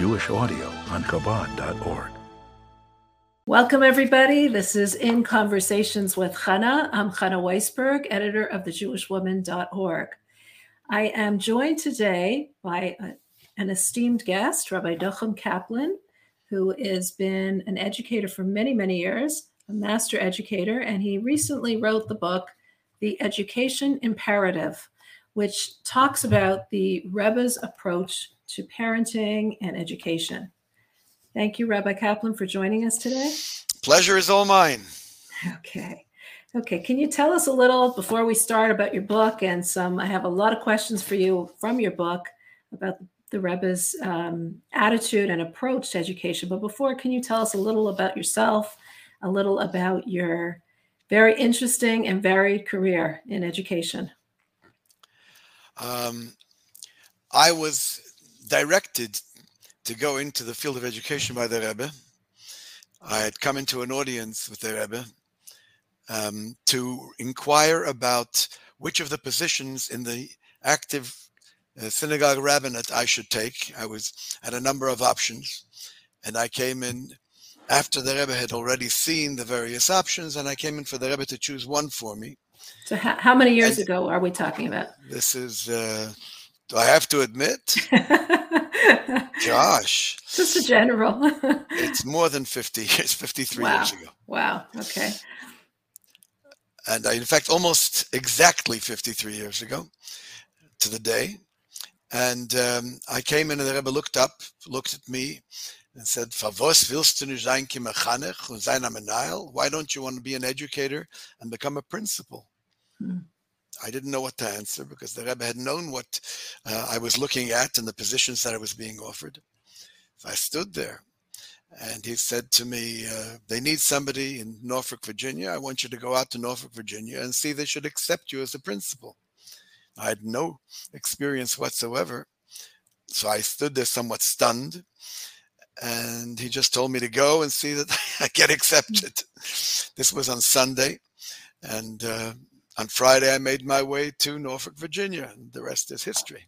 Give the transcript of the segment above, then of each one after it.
Jewish audio on Chabad.org. Welcome, everybody. This is In Conversations with Chana. I'm Chana Weisberg, editor of thejewishwoman.org. I am joined today by a, an esteemed guest, Rabbi Nochem Kaplan, who has been an educator for many, many years, a master educator, and he recently wrote the book, The Education Imperative, which talks about the Rebbe's approach to parenting and education. Thank you, Rabbi Kaplan, for joining us today. Pleasure is all mine. Okay. Okay. Can you tell us a little before we start about your book and some? I have a lot of questions for you from your book about the Rebbe's um, attitude and approach to education. But before, can you tell us a little about yourself, a little about your very interesting and varied career in education? Um, I was directed to go into the field of education by the Rebbe. I had come into an audience with the Rebbe um, to inquire about which of the positions in the active uh, synagogue rabbinate I should take. I was had a number of options, and I came in after the Rebbe had already seen the various options, and I came in for the Rebbe to choose one for me. So, how, how many years and ago are we talking about? This is. Uh, do I have to admit? Gosh. Just a general. it's more than 50 years, 53 wow. years ago. Wow. Okay. And I, in fact, almost exactly 53 years ago to the day. And um, I came in and the Rebbe looked up, looked at me, and said, willst du nicht sein und sein Why don't you want to be an educator and become a principal? Hmm. I didn't know what to answer because the Rebbe had known what uh, I was looking at and the positions that I was being offered. So I stood there and he said to me, uh, They need somebody in Norfolk, Virginia. I want you to go out to Norfolk, Virginia and see they should accept you as a principal. I had no experience whatsoever. So I stood there somewhat stunned. And he just told me to go and see that I get accepted. This was on Sunday. And uh, on Friday, I made my way to Norfolk, Virginia, and the rest is history.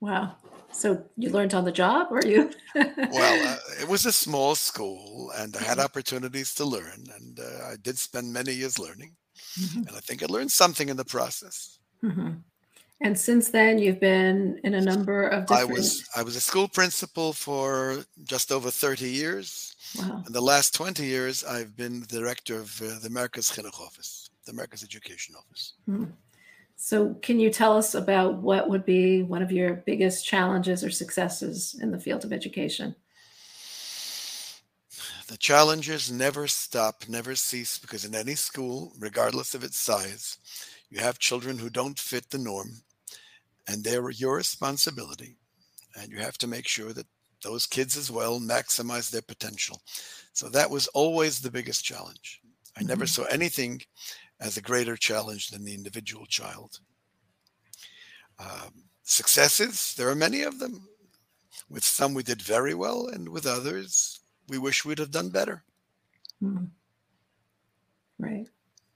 Wow. So you learned on the job, or you? well, uh, it was a small school, and I had mm-hmm. opportunities to learn, and uh, I did spend many years learning, mm-hmm. and I think I learned something in the process. Mm-hmm. And since then, you've been in a number of different. I was I was a school principal for just over thirty years. Wow. In the last twenty years, I've been the director of uh, the Merkos Chinuch office the Merkaz Education Office. Hmm. So, can you tell us about what would be one of your biggest challenges or successes in the field of education? The challenges never stop, never cease, because in any school, regardless of its size, you have children who don't fit the norm, and they're your responsibility. And you have to make sure that those kids as well maximize their potential. So that was always the biggest challenge. I mm-hmm. never saw anything as a greater challenge than the individual child. Um, successes, there are many of them. With some, we did very well, and with others, we wish we'd have done better. Hmm. Right.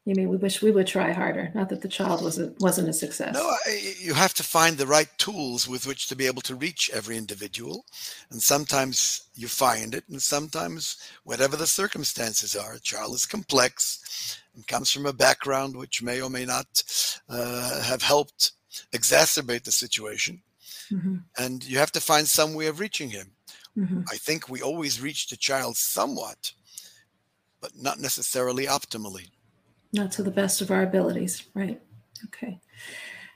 You mean we wish we would try harder? Not that the child wasn't wasn't a success. No, I, you have to find the right tools with which to be able to reach every individual, and sometimes you find it, and sometimes whatever the circumstances are, a child is complex and comes from a background which may or may not uh, have helped exacerbate the situation, mm-hmm. and you have to find some way of reaching him. Mm-hmm. I think we always reach the child somewhat, but not necessarily optimally not to the best of our abilities, right? Okay.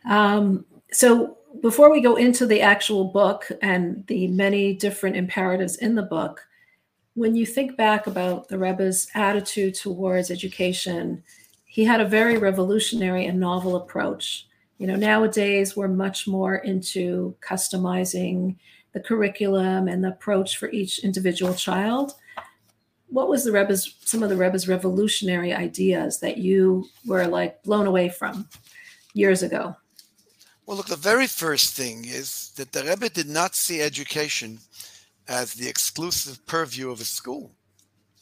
Um, so before we go into the actual book and the many different imperatives in the book, when you think back about the Rebbe's attitude towards education, he had a very revolutionary and novel approach. You know, nowadays we're much more into customizing the curriculum and the approach for each individual child what was the Rebbe's some of the Rebbe's revolutionary ideas that you were like blown away from years ago? Well, look, the very first thing is that the Rebbe did not see education as the exclusive purview of a school.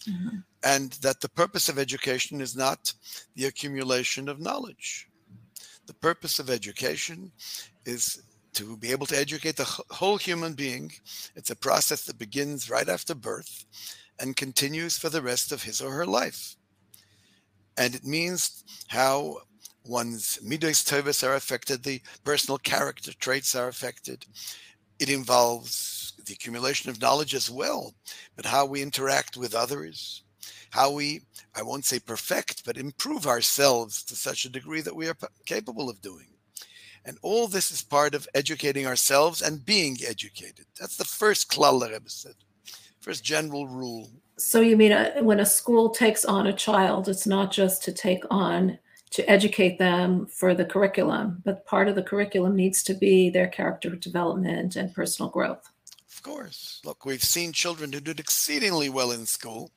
Mm-hmm. And that the purpose of education is not the accumulation of knowledge. The purpose of education is to be able to educate the whole human being, it's a process that begins right after birth and continues for the rest of his or her life. And it means how one's midos tovas are affected, the personal character traits are affected. It involves the accumulation of knowledge as well, but how we interact with others, how we, I won't say perfect, but improve ourselves to such a degree that we are capable of doing. And all this is part of educating ourselves and being educated. That's the first klal the Rebbe said, first general rule. So you mean uh, when a school takes on a child, it's not just to take on to educate them for the curriculum, but part of the curriculum needs to be their character development and personal growth. Of course. Look, we've seen children who did exceedingly well in school,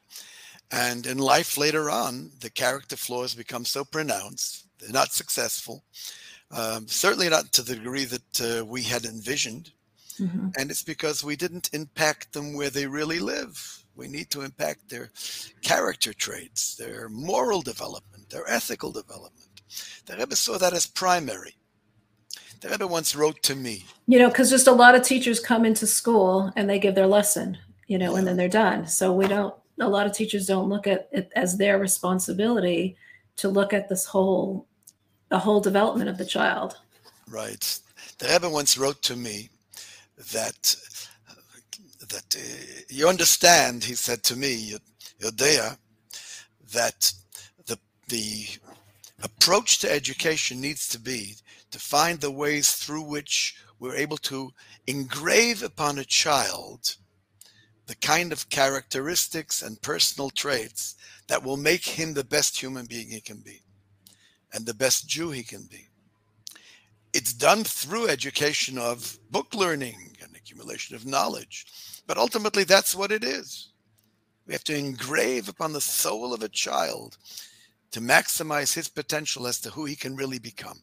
and in life later on, the character flaws become so pronounced, they're not successful, um, certainly not to the degree that uh, we had envisioned. Mm-hmm. And it's because we didn't impact them where they really live. We need to impact their character traits, their moral development, their ethical development. The Rebbe saw that as primary. The Rebbe once wrote to me. You know, because just a lot of teachers come into school and they give their lesson, you know, yeah. and then they're done. So we don't, a lot of teachers don't look at it as their responsibility to look at this whole the whole development of the child. Right. The Rebbe once wrote to me that that uh, you understand, he said to me, Yodea, that the the approach to education needs to be to find the ways through which we're able to engrave upon a child the kind of characteristics and personal traits that will make him the best human being he can be and the best Jew he can be. It's done through education of book learning accumulation of knowledge. But ultimately, that's what it is. We have to engrave upon the soul of a child to maximize his potential as to who he can really become.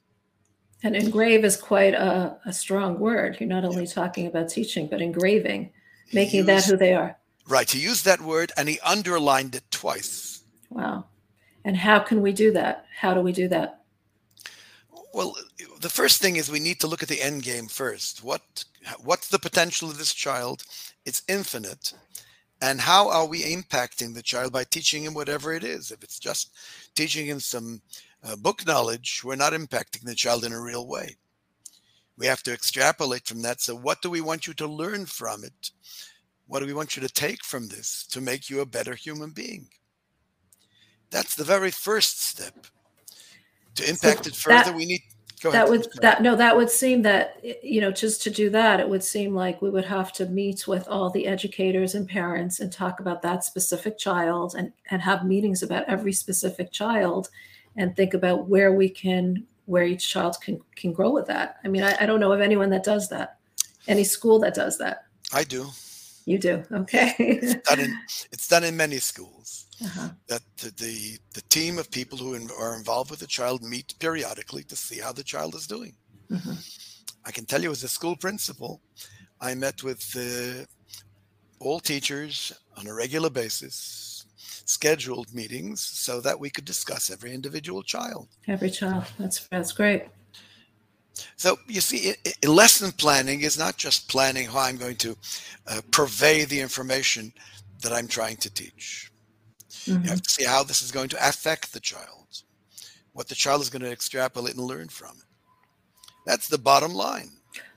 And engrave is quite a, a strong word. You're not only yeah. talking about teaching, but engraving, making used, that who they are. Right. He used that word and he underlined it twice. Wow. And how can we do that? How do we do that? Well, the first thing is we need to look at the end game first. What what's the potential of this child? It's infinite. And how are we impacting the child by teaching him whatever it is? If it's just teaching him some uh, book knowledge, we're not impacting the child in a real way. We have to extrapolate from that. So, what do we want you to learn from it? What do we want you to take from this to make you a better human being? That's the very first step. To impact so it further, that, we need. To go that ahead. would that no, that would seem that you know just to do that, it would seem like we would have to meet with all the educators and parents and talk about that specific child and and have meetings about every specific child and think about where we can where each child can can grow with that. I mean, I, I don't know of anyone that does that. Any school that does that. I do. You do. Okay. it's, done in, it's done in many schools. Uh-huh. That the, the, the team of people who are involved with the child meet periodically to see how the child is doing. Mm-hmm. I can tell you, as a school principal, I met with uh, all teachers on a regular basis, scheduled meetings so that we could discuss every individual child. Every child. That's that's great. So you see, it, it, lesson planning is not just planning how I'm going to uh, purvey the information that I'm trying to teach. Mm-hmm. You have to see how this is going to affect the child, what the child is going to extrapolate and learn from it. That's the bottom line.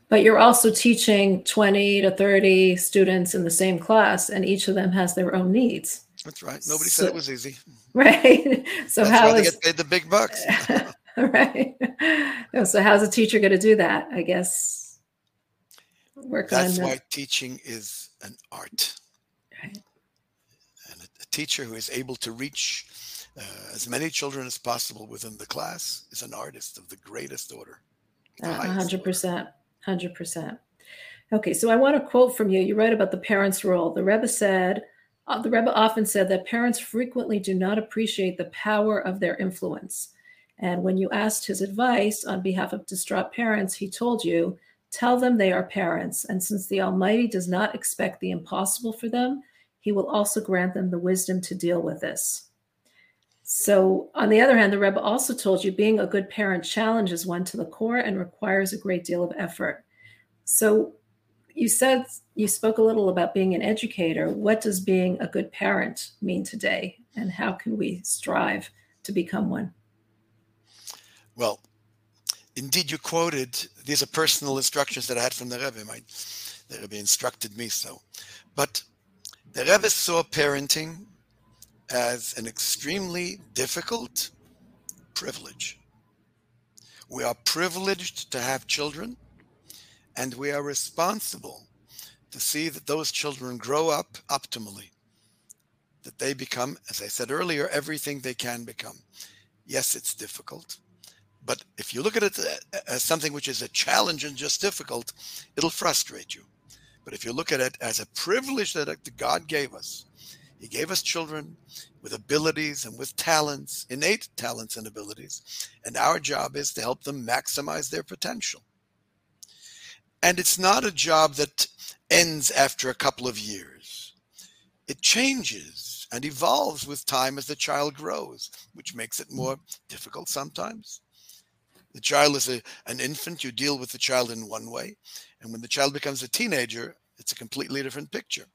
But you're also teaching 20 to 30 students in the same class, and each of them has their own needs. That's right. Nobody so, said it was easy. Right. So That's how why is, they get paid the big bucks. right. So how's a teacher going to do that? I guess work. That's why teaching is an art. Right. And a, a teacher who is able to reach uh, as many children as possible within the class is an artist of the greatest order. A hundred percent. Hundred percent. Okay, so I want to quote from you. You write about the parents' role. The Rebbe said, uh, the Rebbe often said that parents frequently do not appreciate the power of their influence. And when you asked his advice on behalf of distraught parents, he told you, tell them they are parents. And since the Almighty does not expect the impossible for them, he will also grant them the wisdom to deal with this. So, on the other hand, the Rebbe also told you being a good parent challenges one to the core and requires a great deal of effort. So you said you spoke a little about being an educator. What does being a good parent mean today, and how can we strive to become one? Well, indeed, you quoted these are personal instructions that I had from the Rebbe. My, the Rebbe instructed me so. But the Rebbe saw parenting as an extremely difficult privilege. We are privileged to have children, and we are responsible to see that those children grow up optimally, that they become, as I said earlier, everything they can become. Yes, it's difficult, but if you look at it uh, as something which is a challenge and just difficult, it'll frustrate you. But if you look at it as a privilege uh, that God gave us, He gave us children with abilities and with talents, innate talents and abilities, and our job is to help them maximize their potential. And it's not a job that ends after a couple of years. It changes and evolves with time as the child grows, which makes it more difficult sometimes. The child is a, an infant, you deal with the child in one way. And when the child becomes a teenager, it's a completely different picture.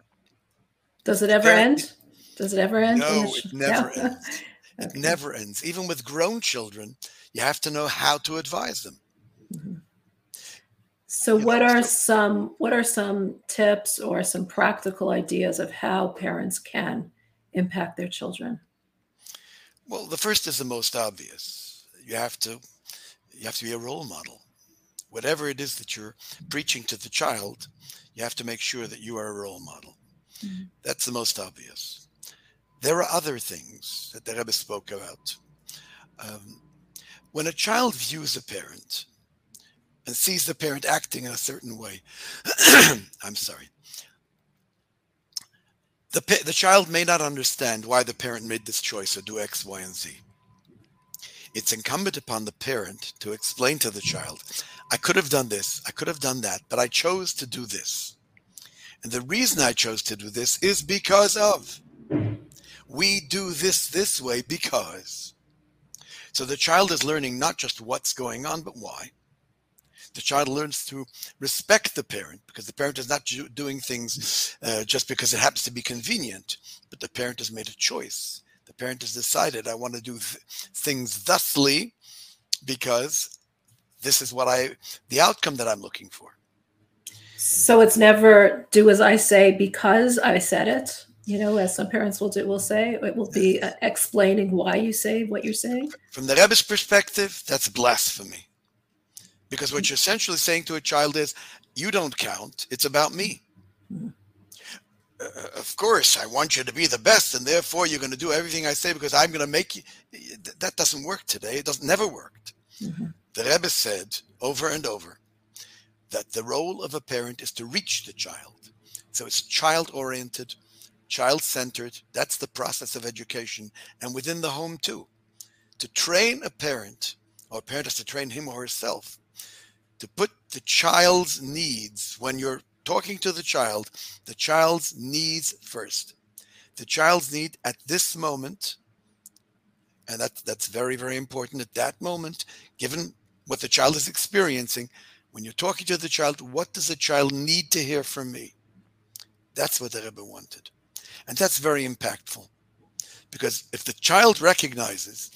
Does it ever end? Does it ever end? No, it never no. ends. It okay. never ends. Even with grown children, you have to know how to advise them. Mm-hmm. So, you what know, are so, some what are some tips or some practical ideas of how parents can impact their children? Well, the first is the most obvious. You have to you have to be a role model. Whatever it is that you're preaching to the child, you have to make sure that you are a role model. Mm-hmm. That's the most obvious. There are other things that the Rebbe spoke about. Um, when a child views a parent and sees the parent acting in a certain way, I'm sorry, the, the child may not understand why the parent made this choice or do X, Y, and Z it's incumbent upon the parent to explain to the child, I could have done this, I could have done that, but I chose to do this. And the reason I chose to do this is because of. We do this this way because. So the child is learning not just what's going on, but why. The child learns to respect the parent because the parent is not doing things uh, just because it happens to be convenient, but the parent has made a choice the parent has decided I want to do th- things thusly because this is what I, the outcome that I'm looking for. So it's never do as I say because I said it. You know, as some parents will do, will say it will be uh, explaining why you say what you're saying. From the Rebbe's perspective, that's blasphemy, because what you're essentially saying to a child is, "You don't count. It's about me." Mm-hmm uh, of course, I want you to be the best, and therefore you're going to do everything I say because I'm going to make you. That doesn't work today. It doesn't never worked. Mm-hmm. The Rebbe said over and over that the role of a parent is to reach the child. So it's child oriented, child centered. That's the process of education, and within the home too. To train a parent, or a parent has to train him or herself, to put the child's needs when you're talking to the child, the child's needs first. The child's need at this moment, and that, that's very, very important at that moment, given what the child is experiencing. When you're talking to the child, what does the child need to hear from me? That's what the Rebbe wanted. And that's very impactful. Because if the child recognizes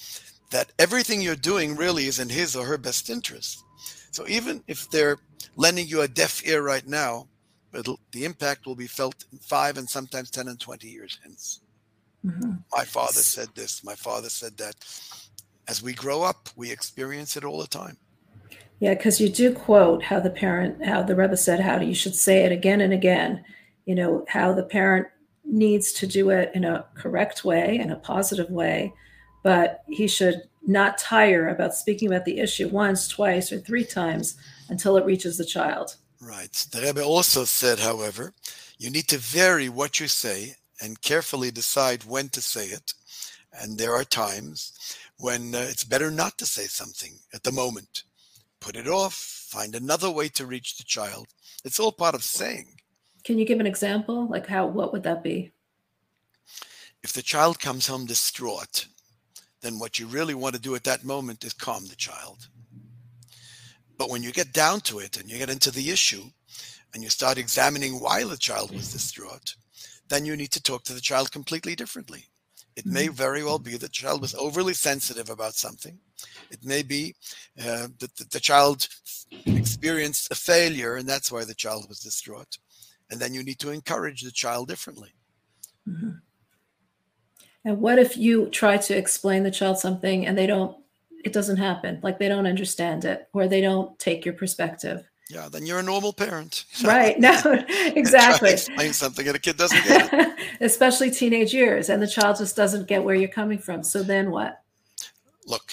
that everything you're doing really is in his or her best interest, so even if they're lending you a deaf ear right now, the impact will be felt in five and sometimes 10 and 20 years hence. Mm-hmm. My father said this, my father said that. As we grow up, we experience it all the time. Yeah, because you do quote how the parent, how the Rebbe said, how you should say it again and again. You know, how the parent needs to do it in a correct way, in a positive way, but he should not tire about speaking about the issue once, twice, or three times until it reaches the child. Right. The Rebbe also said, however, you need to vary what you say and carefully decide when to say it. And there are times when uh, it's better not to say something at the moment. Put it off, find another way to reach the child. It's all part of saying. Can you give an example? Like how what would that be? If the child comes home distraught, then what you really want to do at that moment is calm the child. But when you get down to it and you get into the issue, and you start examining why the child was distraught, then you need to talk to the child completely differently. It may Mhm. very well be that the child was overly sensitive about something. It may be uh, that the, the child experienced a failure and that's why the child was distraught. And then you need to encourage the child differently. Mhm. And what if you try to explain the child something and they don't, it doesn't happen, like they don't understand it or they don't take your perspective? Yeah, then you're a normal parent. Right. No, exactly. explain something and a kid doesn't get it. Especially teenage years, and the child just doesn't get where you're coming from. So then what? Look,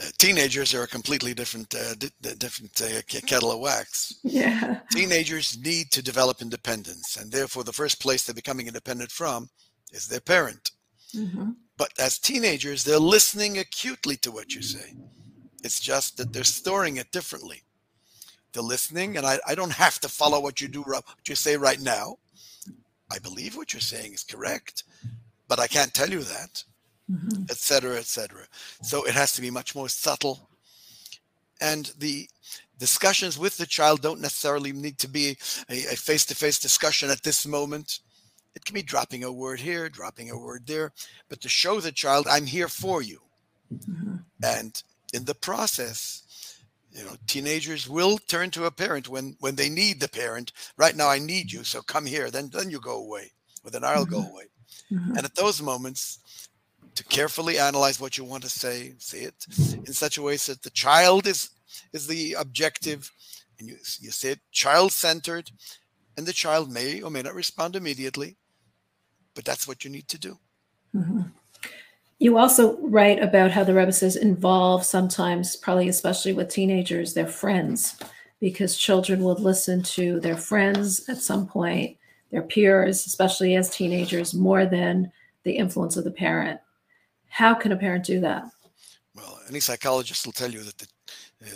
uh, teenagers are a completely different, uh, di- di- different uh, kettle of wax. Yeah. Teenagers need to develop independence, and therefore, the first place they're becoming independent from is their parent. hmm But as teenagers, they're listening acutely to what you say. It's just that they're storing it differently. They're listening, and I, I don't have to follow what you do, what you say right now. I believe what you're saying is correct, but I can't tell you that, etc., etc. So it has to be much more subtle, and the discussions with the child don't necessarily need to be a, a face-to-face discussion at this moment. It can be dropping a word here, dropping a word there, but to show the child, I'm here for you. hmm And in the process, you know, teenagers will turn to a parent when when they need the parent. Right now, I need you, so come here. Then then you go away, or then I'll go away. hmm And at those moments, to carefully analyze what you want to say, say it in such a way so that the child is is the objective, and you you say it child centered, and the child may or may not respond immediately, but that's what you need to do. hmm You also write about how the Rebbe says involve sometimes, probably especially with teenagers, their friends, because children will listen to their friends at some point, their peers, especially as teenagers, more than the influence of the parent. How can a parent do that? Well, any psychologist will tell you that the,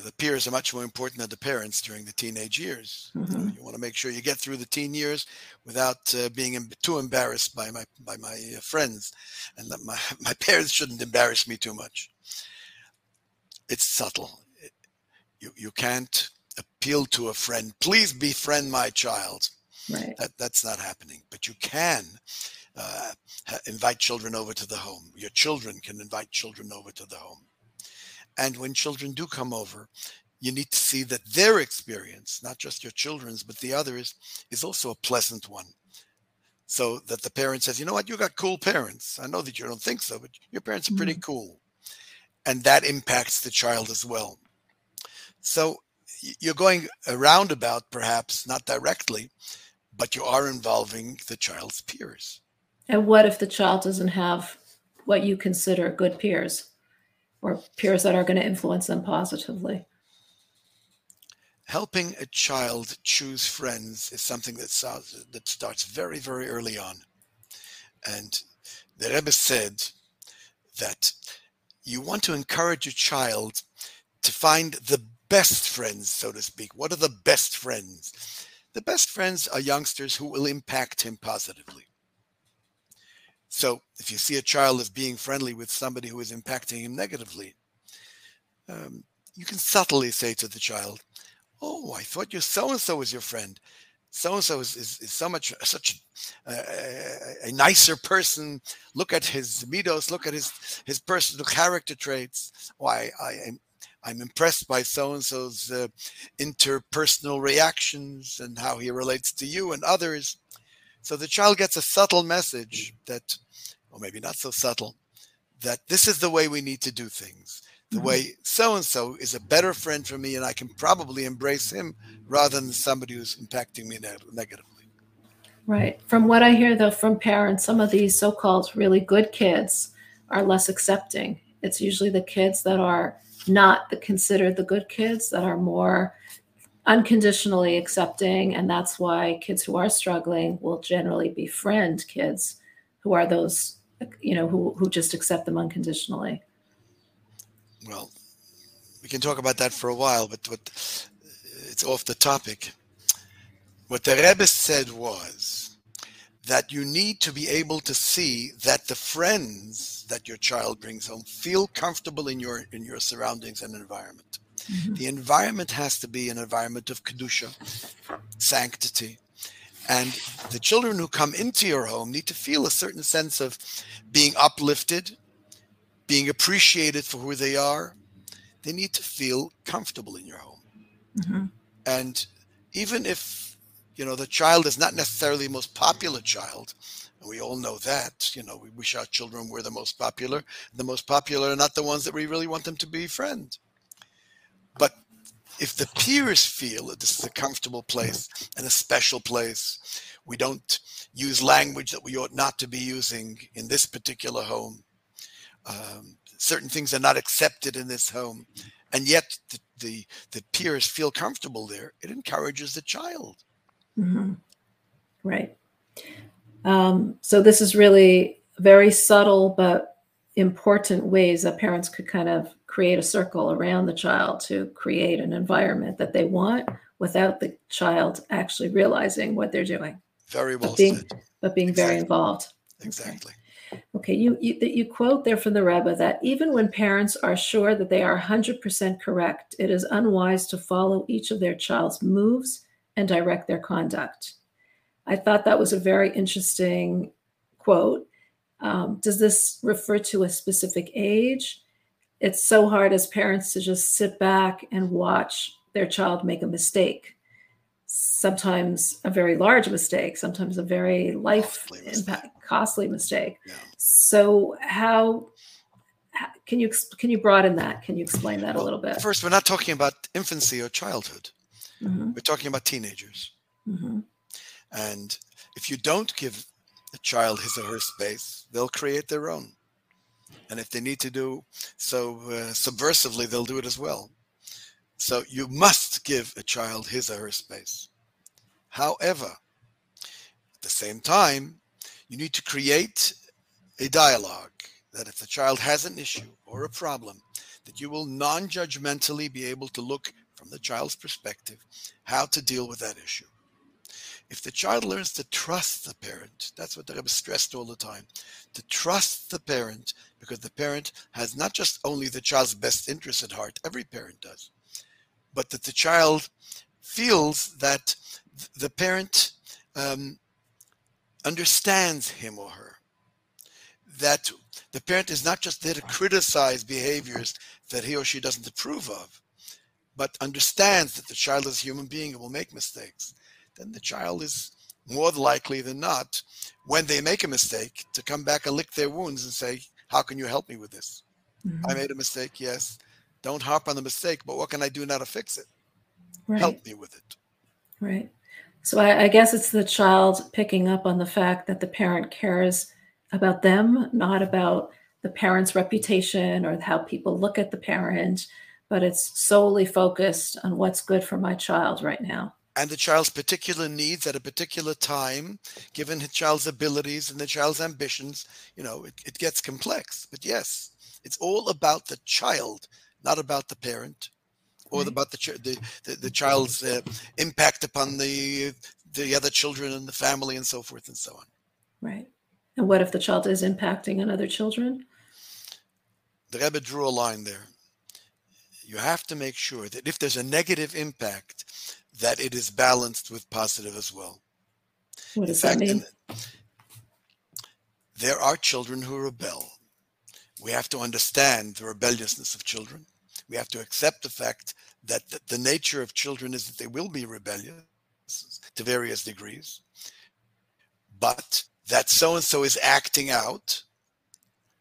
the peers are much more important than the parents during the teenage years. Mhm. you want to make sure you get through the teen years without uh, being too embarrassed by my by my uh, friends, and that my my parents shouldn't embarrass me too much. It's subtle. You you can't appeal to a friend. Please befriend my child. Right. That that's not happening. But you can uh, invite children over to the home. Your children can invite children over to the home. And when children do come over, you need to see that their experience, not just your children's, but the others, is also a pleasant one. So that the parent says, you know what, you got cool parents. I know that you don't think so, but your parents are pretty mm-hmm. cool. And that impacts the child as well. So you're going a roundabout, perhaps not directly, but you are involving the child's peers. And what if the child doesn't have what you consider good peers or peers that are going to influence them positively? Helping a child choose friends is something that sounds, that starts very, very early on. And the Rebbe said that you want to encourage a child to find the best friends, so to speak. What are the best friends? The best friends are youngsters who will impact him positively. So if you see a child as being friendly with somebody who is impacting him negatively, um, you can subtly say to the child, "Oh, I thought you so and so was your friend. So and so is so much such a, nicer person. Look at his midos. Look at his his personal character traits. Why I am." I'm impressed by so and so's uh, interpersonal reactions and how he relates to you and others. So the child gets a subtle message that, or maybe not so subtle, that this is the way we need to do things. The Mhm. way so and so is a better friend for me, and I can probably embrace him rather than somebody who's impacting me neg- negatively. Right. From what I hear, though, from parents, some of these so called really good kids are less accepting. It's usually the kids that are not the considered the good kids that are more unconditionally accepting. And that's why kids who are struggling will generally befriend kids who are those, you know, who, who just accept them unconditionally. Well, we can talk about that for a while, but what, it's off the topic. What the Rebbe said was that you need to be able to see that the friends that your child brings home feel comfortable in your in your surroundings and environment. Mhm. The environment has to be an environment of kedusha. sanctity. And the children who come into your home need to feel a certain sense of being uplifted, being appreciated for who they are. They need to feel comfortable in your home. Mm-hmm. And even if, you know, the child is not necessarily the most popular child, and we all know that, you know, we wish our children were the most popular. The most popular are not the ones that we really want them to befriend. But if the peers feel that this is a comfortable place and a special place, we don't use language that we ought not to be using in this particular home. Um, certain things are not accepted in this home, and yet the, the, the peers feel comfortable there. It encourages the child. Mm-hmm. Right. Um, so this is really very subtle but important ways that parents could kind of create a circle around the child to create an environment that they want without the child actually realizing what they're doing. Very well but being, said. But being exactly. very involved. Exactly. Okay. okay, you, you you quote there from the Rebbe that even when parents are sure that they are 100% correct, it is unwise to follow each of their child's moves and direct their conduct. I thought that was a very interesting quote. Um, does this refer to a specific age? It's so hard as parents to just sit back and watch their child make a mistake sometimes a very large mistake sometimes a very life costly impact mistake. costly mistake yeah. so how, can you can you broaden that can you explain that well, a little bit first we're not talking about infancy or childhood mm-hmm. we're talking about teenagers mm-hmm. and if you don't give the child his or her space they'll create their own and if they need to do so uh, subversively, they'll do it as well. So you must give a child his or her space. However, at the same time, you need to create a dialogue that if the child has an issue or a problem, that you will non judgmentally be able to look from the child's perspective how to deal with that issue. If the child learns to trust the parent, that's what the Rebbe stressed all the time, to trust the parent, because the parent has not just only the child's best interest at heart, every parent does, but that the child feels that the parent um, understands him or her, that the parent is not just there to criticize behaviors that he or she doesn't approve of, but understands that the child is a human being and will make mistakes. Then the child is more likely than not, when they make a mistake, to come back and lick their wounds and say, How can you help me with this? Mm-hmm. I made a mistake, yes. Don't harp on the mistake, but what can I do now to fix it? Right. Help me with it. Right. So I, I guess it's the child picking up on the fact that the parent cares about them, not about the parent's reputation or how people look at the parent, but it's solely focused on what's good for my child right now and the child's particular needs at a particular time, given the child's abilities and the child's ambitions, you know, it, it gets complex. But yes, it's all about the child, not about the parent or right. about the, the, the, the child's uh, impact upon the, the other children and the family and so forth and so on. Right. And what if the child is impacting on other children? The Rebbe drew a line there. You have to make sure that if there's a negative impact, that it is balanced with positive as well. What does fact, that mean? There are children who rebel. We have to understand the rebelliousness of children. We have to accept the fact that the nature of children is that they will be rebellious to various degrees, but that so and so is acting out.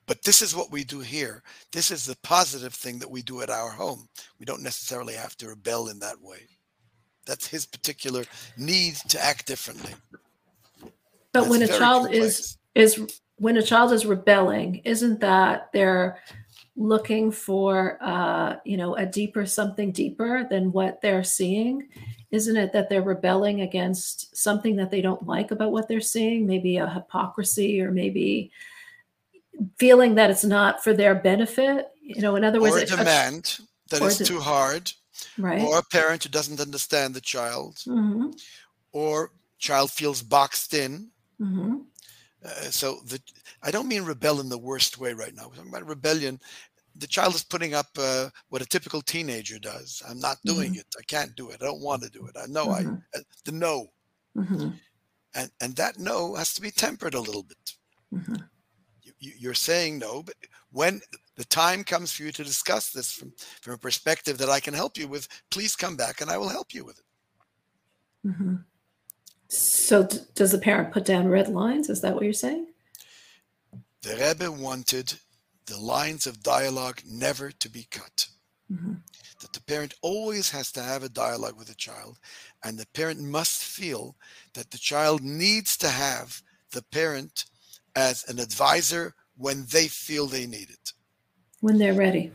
But this is what we do here. This is the positive thing that we do at our home. We don't necessarily have to rebel in that way. That's his particular need to act differently. But That's when a child is is when a child is rebelling, isn't that they're looking for uh, you know a deeper something deeper than what they're seeing? Isn't it that they're rebelling against something that they don't like about what they're seeing? Maybe a hypocrisy, or maybe feeling that it's not for their benefit. You know, in other words, or a demand a, that is too hard right. or a parent who doesn't understand the child, mm-hmm. or child feels boxed in. Mm-hmm. Uh, so the I don't mean rebel in the worst way right now. We're talking about rebellion, the child is putting up uh, what a typical teenager does. I'm not doing Mhm. it. I can't do it. I don't want to do it. I know Mhm. I uh, the no, Mhm. and and that no has to be tempered a little bit. Mhm. You, you- you're saying no, but when the time comes for you to discuss this from from a perspective that I can help you with, please come back and I will help you with it. Mhm. So, d- does the parent put down red lines? Is that what you're saying? The Rebbe wanted the lines of dialogue never to be cut. Mhm. that the parent always has to have a dialogue with the child, and the parent must feel that the child needs to have the parent as an advisor when they feel they need it. When they're ready.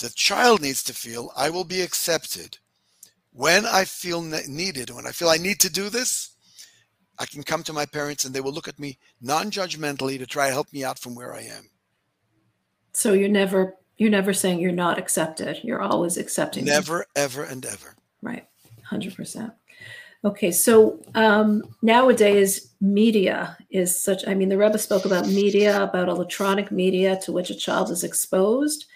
The child needs to feel I will be accepted when I feel needed, when I feel I need to do this. I can come to my parents and they will look at me non judgmentally to try to help me out from where I am. So you're never you're never saying you're not accepted. You're always accepting. them. Never, ever, and ever. Right. Hundred percent. Okay, so um, nowadays media is such. I mean, the Rebbe spoke about media, about electronic media to which a child is exposed.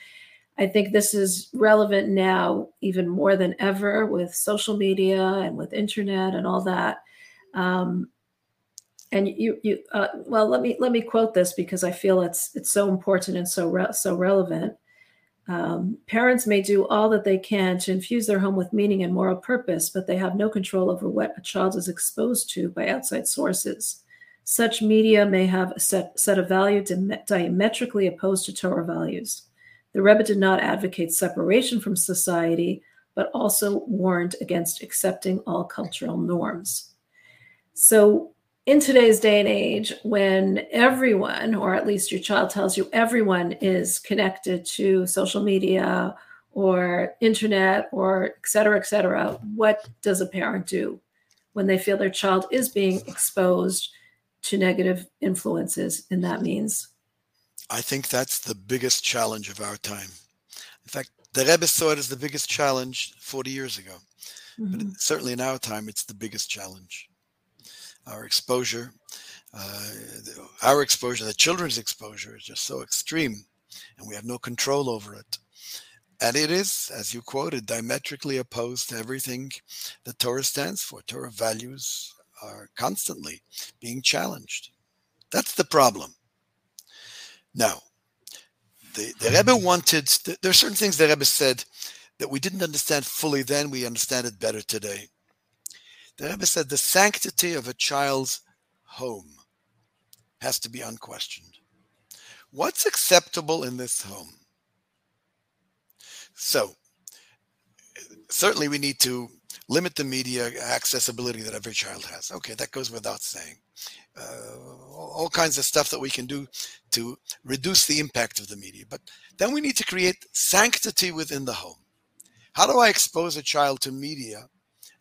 I think this is relevant now even more than ever with social media and with internet and all that. Um, and you, you, uh, well, let me let me quote this because I feel it's it's so important and so re- so relevant. Um, parents may do all that they can to infuse their home with meaning and moral purpose, but they have no control over what a child is exposed to by outside sources. Such media may have a set, set of values diametrically opposed to Torah values. The Rebbe did not advocate separation from society, but also warned against accepting all cultural norms. So, in today's day and age, when everyone, or at least your child tells you everyone is connected to social media or internet or et cetera, et cetera, what does a parent do when they feel their child is being exposed to negative influences And that means? I think that's the biggest challenge of our time. In fact, the Rebbe saw it as the biggest challenge 40 years ago. But Mhm. certainly in our time, it's the biggest challenge. Our exposure, uh, our exposure, the children's exposure is just so extreme, and we have no control over it. And it is, as you quoted, diametrically opposed to everything that Torah stands for. Torah values are constantly being challenged. That's the problem. Now, the, the Rebbe wanted, there are certain things the Rebbe said that we didn't understand fully then, we understand it better today. The Rebbe said the sanctity of a child's home has to be unquestioned. What's acceptable in this home? So, certainly we need to limit the media accessibility that every child has. Okay, that goes without saying. Uh, all all kinds of stuff that we can do to reduce the impact of the media. But then we need to create sanctity within the home. How do I expose a child to media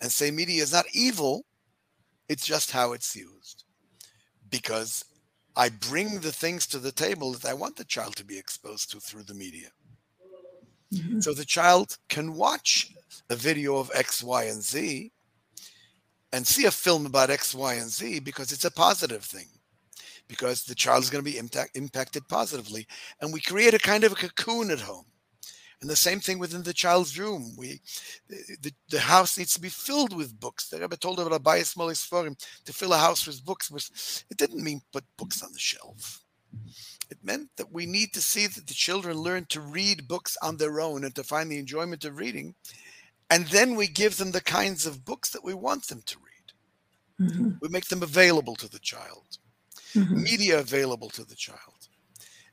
and say media is not evil? It's just how it's used. Because I bring the things to the table that I want the child to be exposed to through the media. Mhm. So the child can watch a video of X, Y, and Z and see a film about X, Y, and Z because it's a positive thing. Because the child is going to be impact, impacted positively. And we create a kind of a cocoon at home. And the same thing within the child's room. We, the, the house needs to be filled with books. The Rebbe told about a Bayis Malei Seforim to fill a house with books. Was, it didn't mean put books on the shelf. It meant that we need to see that the children learn to read books on their own and to find the enjoyment of reading. And then we give them the kinds of books that we want them to read. Mhm. We make them available to the child, Mhm. media available to the child.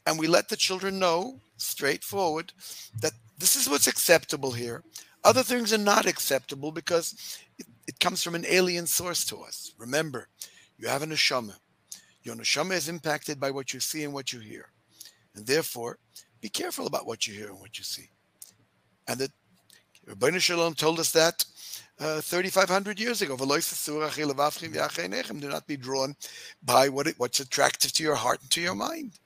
And we let the children know straightforward that this is what's acceptable here. Other things are not acceptable because it, it comes from an alien source to us. Remember, you have a neshama. Your neshama is impacted by what you see and what you hear. And therefore, be careful about what you hear and what you see. And that Rabbeinu Shalom told us that uh, 3,500 years ago. Do not be drawn by what it, what's attractive to your heart and to your mind.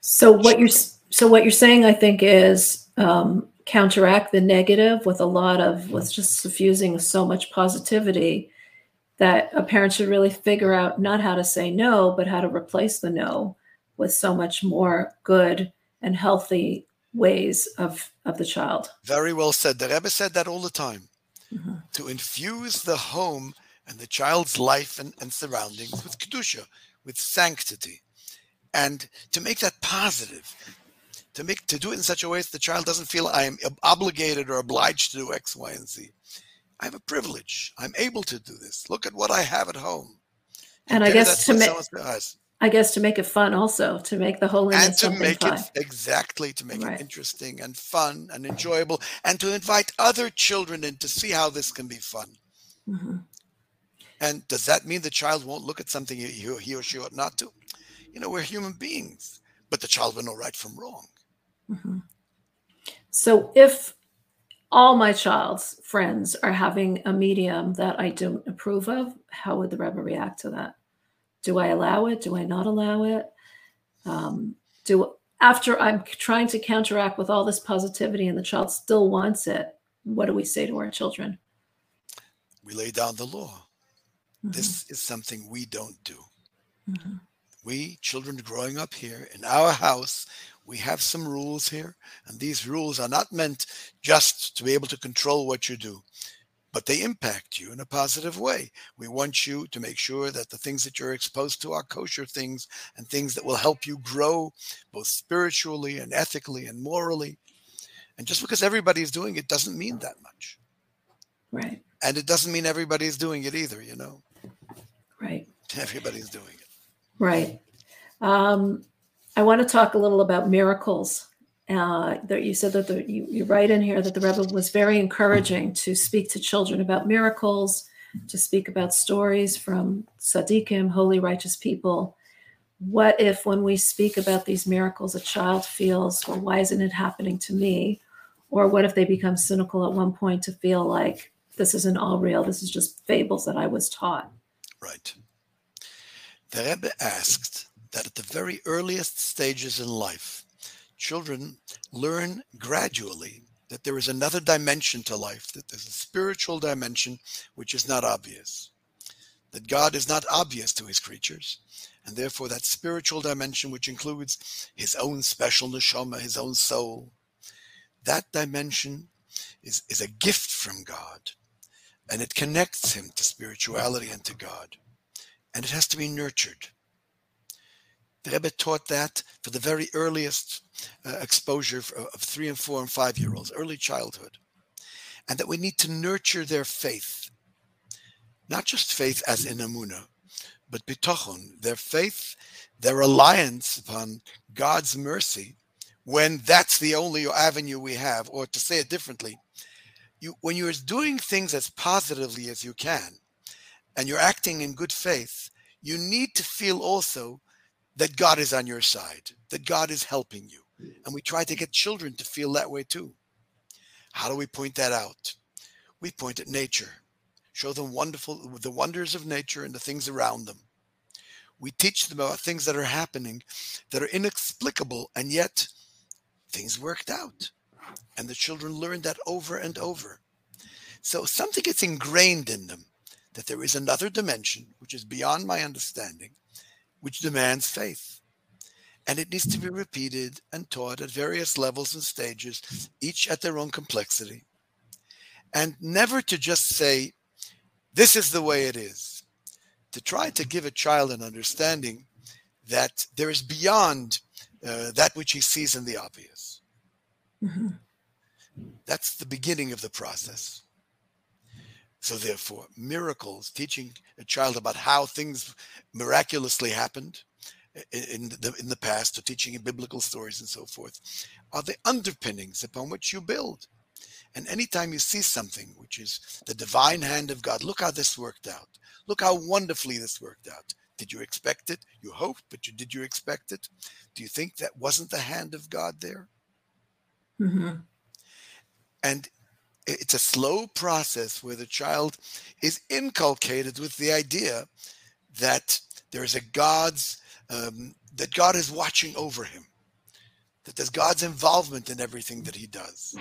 So what you're so what you're saying, I think, is um, counteract the negative with a lot of with just suffusing so much positivity that a parent should really figure out not how to say no, but how to replace the no with so much more good and healthy ways of of the child. Very well said. The Rebbe said that all the time. Mhm. To infuse the home and the child's life and, and surroundings with kedusha, with sanctity, and to make that positive. To make to do it in such a way that the child doesn't feel I am obligated or obliged to do X, Y, and Z. I have a privilege. I'm able to do this. Look at what I have at home. And I guess to what ma- someone else. I guess to make it fun also, to make the holiness and to make fun. it exactly to make Right. it interesting and fun and enjoyable and to invite other children in to see how this can be fun Mhm. and does that mean the child won't look at something he, he or she ought not to you know we're human beings but the child will know right from wrong Mhm. So if all my child's friends are having a medium that I don't approve of, how would the Rebbe react to that? Do I allow it? Do I not allow it? Um, do after I'm trying to counteract with all this positivity and the child still wants it, what do we say to our children? we lay down the law Mhm. this is something we don't do Mhm. We children growing up here in our house we have some rules here and these rules are not meant just to be able to control what you do but they impact you in a positive way. We want you to make sure that the things that you're exposed to are kosher things and things that will help you grow both spiritually and ethically and morally. And just because everybody is doing it doesn't mean that much. Right, and it doesn't mean everybody's doing it either you know? Right. everybody's doing it Right. Um, I want to talk a little about miracles. Uh, that you said that the, you, you write in here that the Rebbe was very encouraging to speak to children about miracles, to speak about stories from tzaddikim, holy, righteous people. What if, when we speak about these miracles, a child feels, well, why isn't it happening to me? Or what if they become cynical at one point to feel like this isn't all real? This is just fables that I was taught. Right. The Rebbe asked that at the very earliest stages in life, children learn gradually that there is another dimension to life, that there's a spiritual dimension which is not obvious, that God is not obvious to his creatures, and therefore that spiritual dimension which includes his own special neshama, his own soul, that dimension is, is a gift from God, and it connects him to spirituality and to God and it has to be nurtured. The Rebbe taught that for the very earliest uh, exposure of, of three and four and five year olds, early childhood, and that we need to nurture their faith, not just faith as in Emunah, but bitochon, their faith, their reliance upon God's mercy, when that's the only avenue we have, or to say it differently, you when you're doing things as positively as you can, and you're acting in good faith, you need to feel also that God is on your side, that God is helping you. And we try to get children to feel that way too. How do we point that out? We point at nature, show them wonderful the wonders of nature and the things around them. We teach them about things that are happening that are inexplicable, and yet things worked out. And the children learn that over and over. So something gets ingrained in them that there is another dimension which is beyond my understanding, which demands faith. And it needs to be repeated and taught at various levels and stages, each at their own complexity. And never to just say, this is the way it is. To try to give a child an understanding that there is beyond uh, that which he sees in the obvious. Mhm. That's the beginning of the process. So, therefore, miracles, teaching a child about how things miraculously happened in the, in the past, or teaching biblical stories and so forth, are the underpinnings upon which you build. And anytime you see something which is the divine hand of God, look how this worked out. Look how wonderfully this worked out. Did you expect it? You hoped, but you, did you expect it? Do you think that wasn't the hand of God there? Mhm. and it's a slow process where the child is inculcated with the idea that there is a god's um, that god is watching over him that there's god's involvement in everything that he does.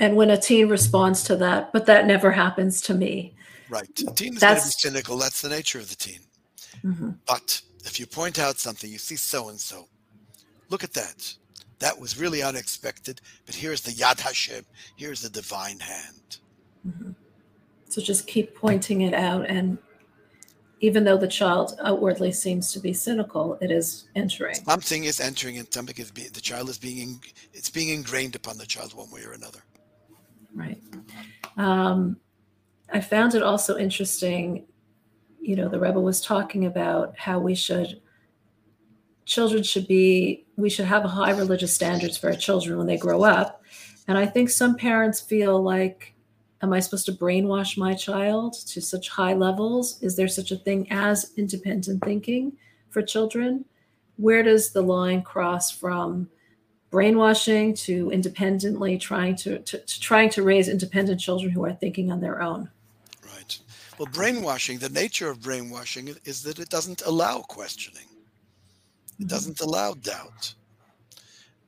And when a teen responds to that, but that never happens to me. right. The teen is going to be That's- cynical. That's the nature of the teen. Mhm. but if you point out something you see so and so. Look at that That was really unexpected, but here's the Yad Hashem, here's the divine hand. Mhm. So just keep pointing it out. And even though the child outwardly seems to be cynical, it is entering. Something is entering and something is being, the child is being, it's being ingrained upon the child one way or another. Right. Um, I found it also interesting. You know, the Rebbe was talking about how we should, children should be, we should have high religious standards for our children when they grow up. And I think some parents feel like, am I supposed to brainwash my child to such high levels? Is there such a thing as independent thinking for children? Where does the line cross from brainwashing to independently trying to, to, to trying to raise independent children who are thinking on their own? Right. Well, brainwashing, the nature of brainwashing is that it doesn't allow questioning. It doesn't allow doubt.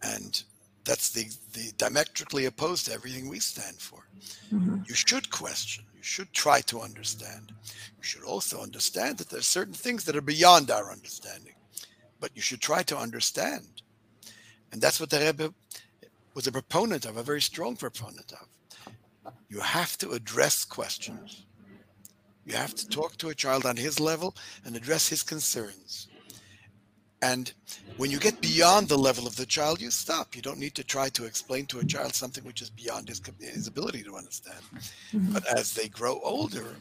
And that's the, the diametrically opposed to everything we stand for. Mhm. You should question. You should try to understand. You should also understand that there's certain things that are beyond our understanding. But you should try to understand. And that's what the Rebbe was a proponent of, a very strong proponent of. You have to address questions. You have to talk to a child on his level and address his concerns. And when you get beyond the level of the child, you stop. You don't need to try to explain to a child something which is beyond his, his ability to understand. Mhm. But as they grow older,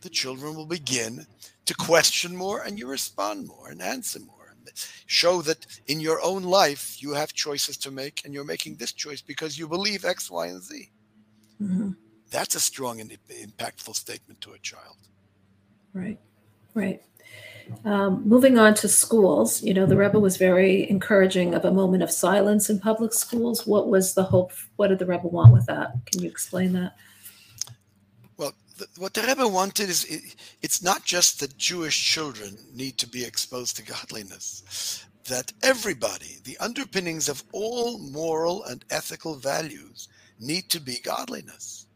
the children will begin to question more and you respond more and answer more. And show that in your own life you have choices to make and you're making this choice because you believe X, Y, and Z. Mhm. That's a strong and impactful statement to a child. Right, right. Um, moving on to schools, you know, the Rebbe was very encouraging of a moment of silence in public schools. What was the hope? What did the Rebbe want with that? Can you explain that? Well, th- what the Rebbe wanted is it, it's not just that Jewish children need to be exposed to godliness, that everybody, the underpinnings of all moral and ethical values, need to be godliness.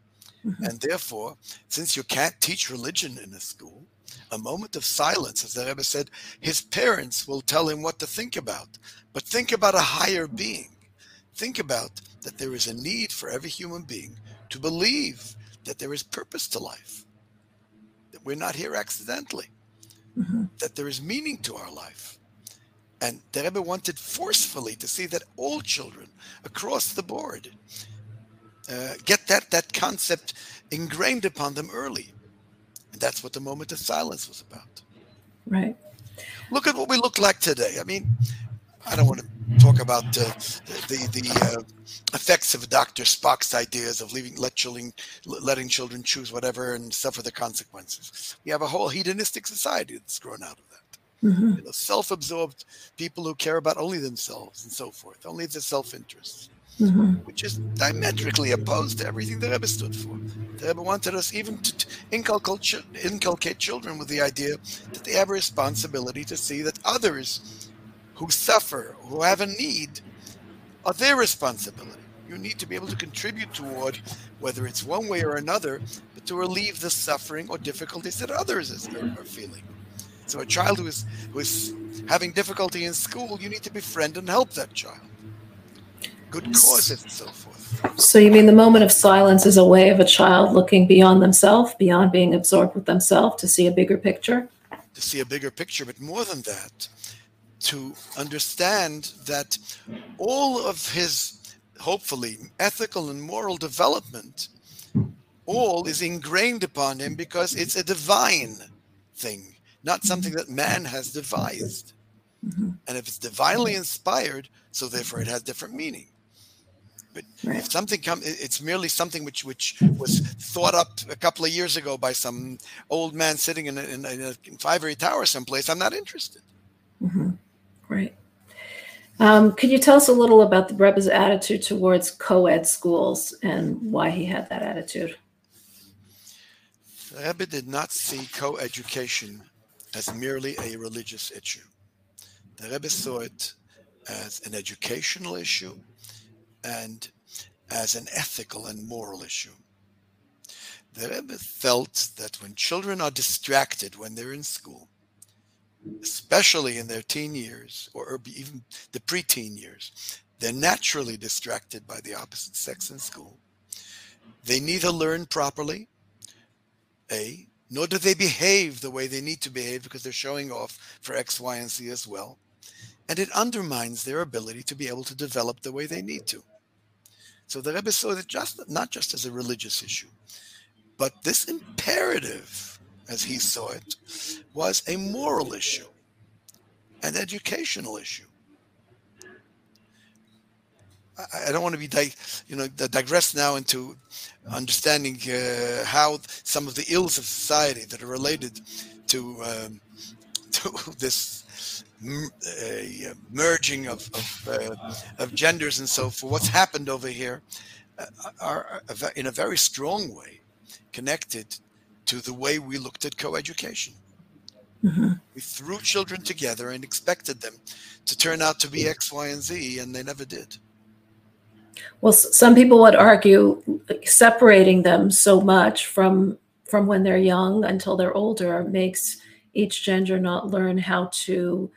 Mhm. And therefore, since you can't teach religion in a school, a moment of silence, as the Rebbe said, his parents will tell him what to think about. But think about a higher being. Think about that there is a need for every human being to believe that there is purpose to life, that we're not here accidentally, Mhm. that there is meaning to our life. And the Rebbe wanted forcefully to see that all children across the board uh, get that, that concept ingrained upon them early. And that's what the moment of silence was about. Right. Look at what we look like today. I mean, I don't want to talk about uh, the the uh, effects of Dr. Spock's ideas of leaving let children, letting children choose whatever and suffer the consequences. We have a whole hedonistic society that's grown out of that. Mhm. You know, self-absorbed people who care about only themselves and so forth, only their self-interest, Mhm. which is diametrically opposed to everything the Rebbe stood for. The Rebbe wanted us even to inculcate, children with the idea that they have a responsibility to see that others who suffer, who have a need, are their responsibility. You need to be able to contribute toward, whether it's one way or another, but to relieve the suffering or difficulties that others are feeling. So a child who is who is having difficulty in school, you need to befriend and help that child. Good causes and so forth. So you mean the moment of silence is a way of a child looking beyond themselves, beyond being absorbed with themselves, to see a bigger picture? to see a bigger picture, but more than that, to understand that all of his, hopefully, ethical and moral development, all is ingrained upon him because it's a divine thing, not something that man has devised. Mhm. And if it's divinely inspired, so therefore it has different meaning. But Right. if something comes, it's merely something which which was thought up a couple of years ago by some old man sitting in a, in a, in a ivory tower someplace. I'm not interested. Mhm. Great. Um, could you tell us a little about the Rebbe's attitude towards co-ed schools and why he had that attitude? The Rebbe did not see co-education as merely a religious issue. The Rebbe saw it as an educational issue and as an ethical and moral issue. The Rebbe felt that when children are distracted when they're in school, especially in their teen years or even the preteen years, They're naturally distracted by the opposite sex in school. They neither learn properly, A, nor do they behave the way they need to behave because they're showing off for X, Y, and Z as well. And it undermines their ability to be able to develop the way they need to. So the Rebbe saw it just not just as a religious issue, but this imperative, as he saw it, was a moral issue, an educational issue. I don't want to be, di- you know, digress now into understanding uh, how some of the ills of society that are related to um, to this uh, merging of of, uh, of, genders and so forth. What's happened over here uh, are, are in a very strong way connected to the way we looked at coeducation. Mm-hmm. We threw children together and expected them to turn out to be X, Y, and Z, and they never did. Well, some people would argue separating them so much from from when they're young until they're older makes each gender not learn how to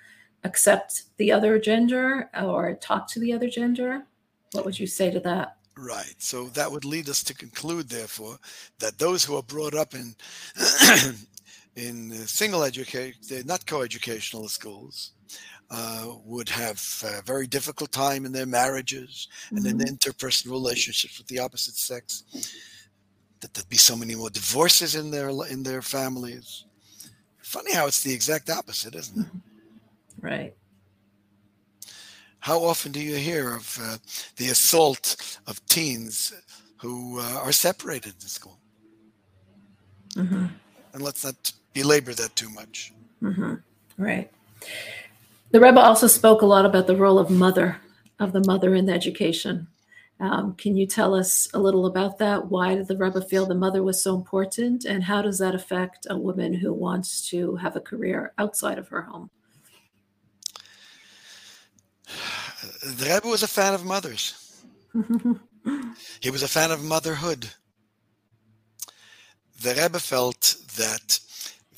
accept the other gender or talk to the other gender. What would you say to that? Right. So that would lead us to conclude, therefore, that those who are brought up in in single education, not co-educational schools, uh, would have a very difficult time in their marriages mm-hmm. and in mm-hmm. interpersonal relationships with the opposite sex. That there'd be so many more divorces in their in their families. Funny how it's the exact opposite, isn't it? Mm-hmm. Right. How often do you hear of uh, the assault of teens who uh, are separated in school? Mm-hmm. And let's not belabor that too much. Mm-hmm. Right. The Rebbe also spoke a lot about the role of mother, of the mother in the education. Um, can you tell us a little about that? Why did the Rebbe feel the mother was so important, and how does that affect a woman who wants to have a career outside of her home? The Rebbe was a fan of mothers. he was a fan of motherhood. The Rebbe felt that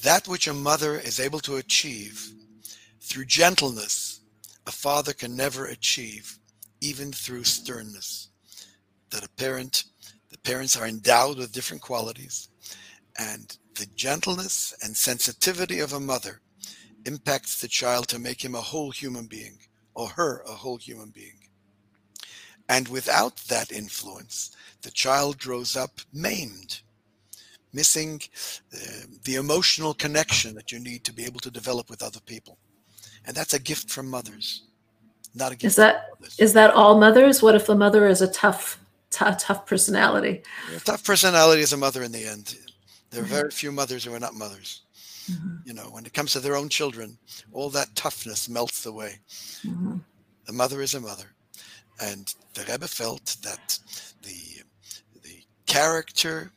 that which a mother is able to achieve through gentleness, a father can never achieve, even through sternness. That a parent, the parents are endowed with different qualities, and the gentleness and sensitivity of a mother impacts the child to make him a whole human being, or her a whole human being. And without that influence, the child grows up maimed, missing uh, the emotional connection that you need to be able to develop with other people. And that's a gift from mothers not a gift is that is that all mothers? What if the mother is a tough t- tough personality? A tough personality is a mother in the end. There are very few mothers who are not mothers mm-hmm. you know when it comes to their own children all that toughness melts away mm-hmm. the mother is a mother and the rebbe felt that the the character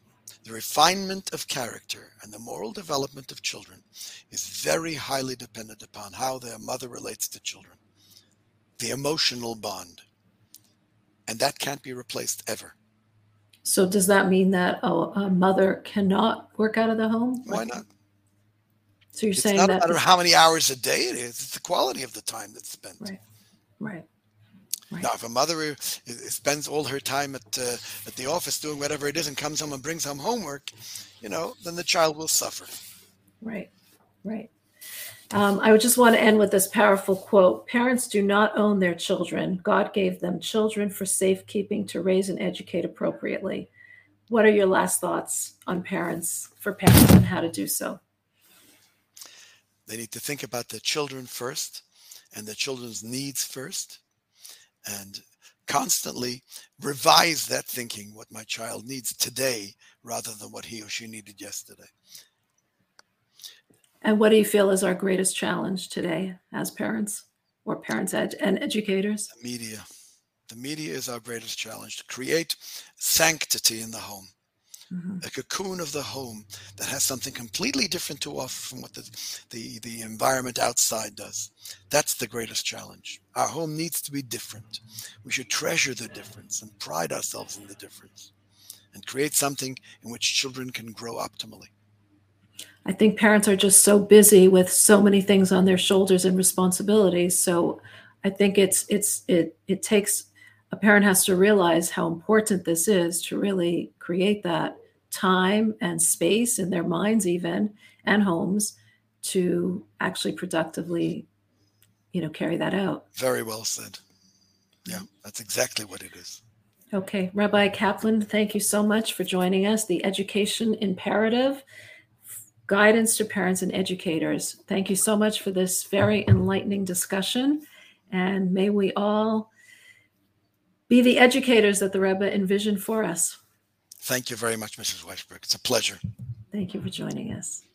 the refinement of character and the moral development of children is very highly dependent upon how their mother relates to children, the emotional bond. And that can't be replaced ever. So, does that mean that oh, a mother cannot work out of the home? Why not? So, you're it's saying not that. No matter how many hours a day it is, it's the quality of the time that's spent. Right. Right. Right. Now, if a mother spends all her time at uh, at the office doing whatever it is and comes home and brings home homework, you know, then the child will suffer. Right, right. Um, I would just want to end with this powerful quote Parents do not own their children. God gave them children for safekeeping to raise and educate appropriately. What are your last thoughts on parents, for parents, and how to do so? They need to think about their children first and their children's needs first and constantly revise that thinking what my child needs today rather than what he or she needed yesterday. And what do you feel is our greatest challenge today as parents or parents ed- and educators? The media. The media is our greatest challenge to create sanctity in the home mm-hmm. a cocoon of the home that has something completely different to offer from what the, the, the environment outside does. That's the greatest challenge. Our home needs to be different. We should treasure the difference and pride ourselves in the difference and create something in which children can grow optimally. I think parents are just so busy with so many things on their shoulders and responsibilities. So I think it's it's it it takes a parent has to realize how important this is to really create that time and space in their minds even and homes to actually productively you know carry that out Very well said. Yeah, that's exactly what it is. okay rabbi kaplan thank you so much for joining us the education imperative guidance to parents and educators thank you so much for this very enlightening discussion and may we all be the educators that the rebbe envisioned for us Thank you very much, Mrs. Weisberg. It's a pleasure. thank you for joining us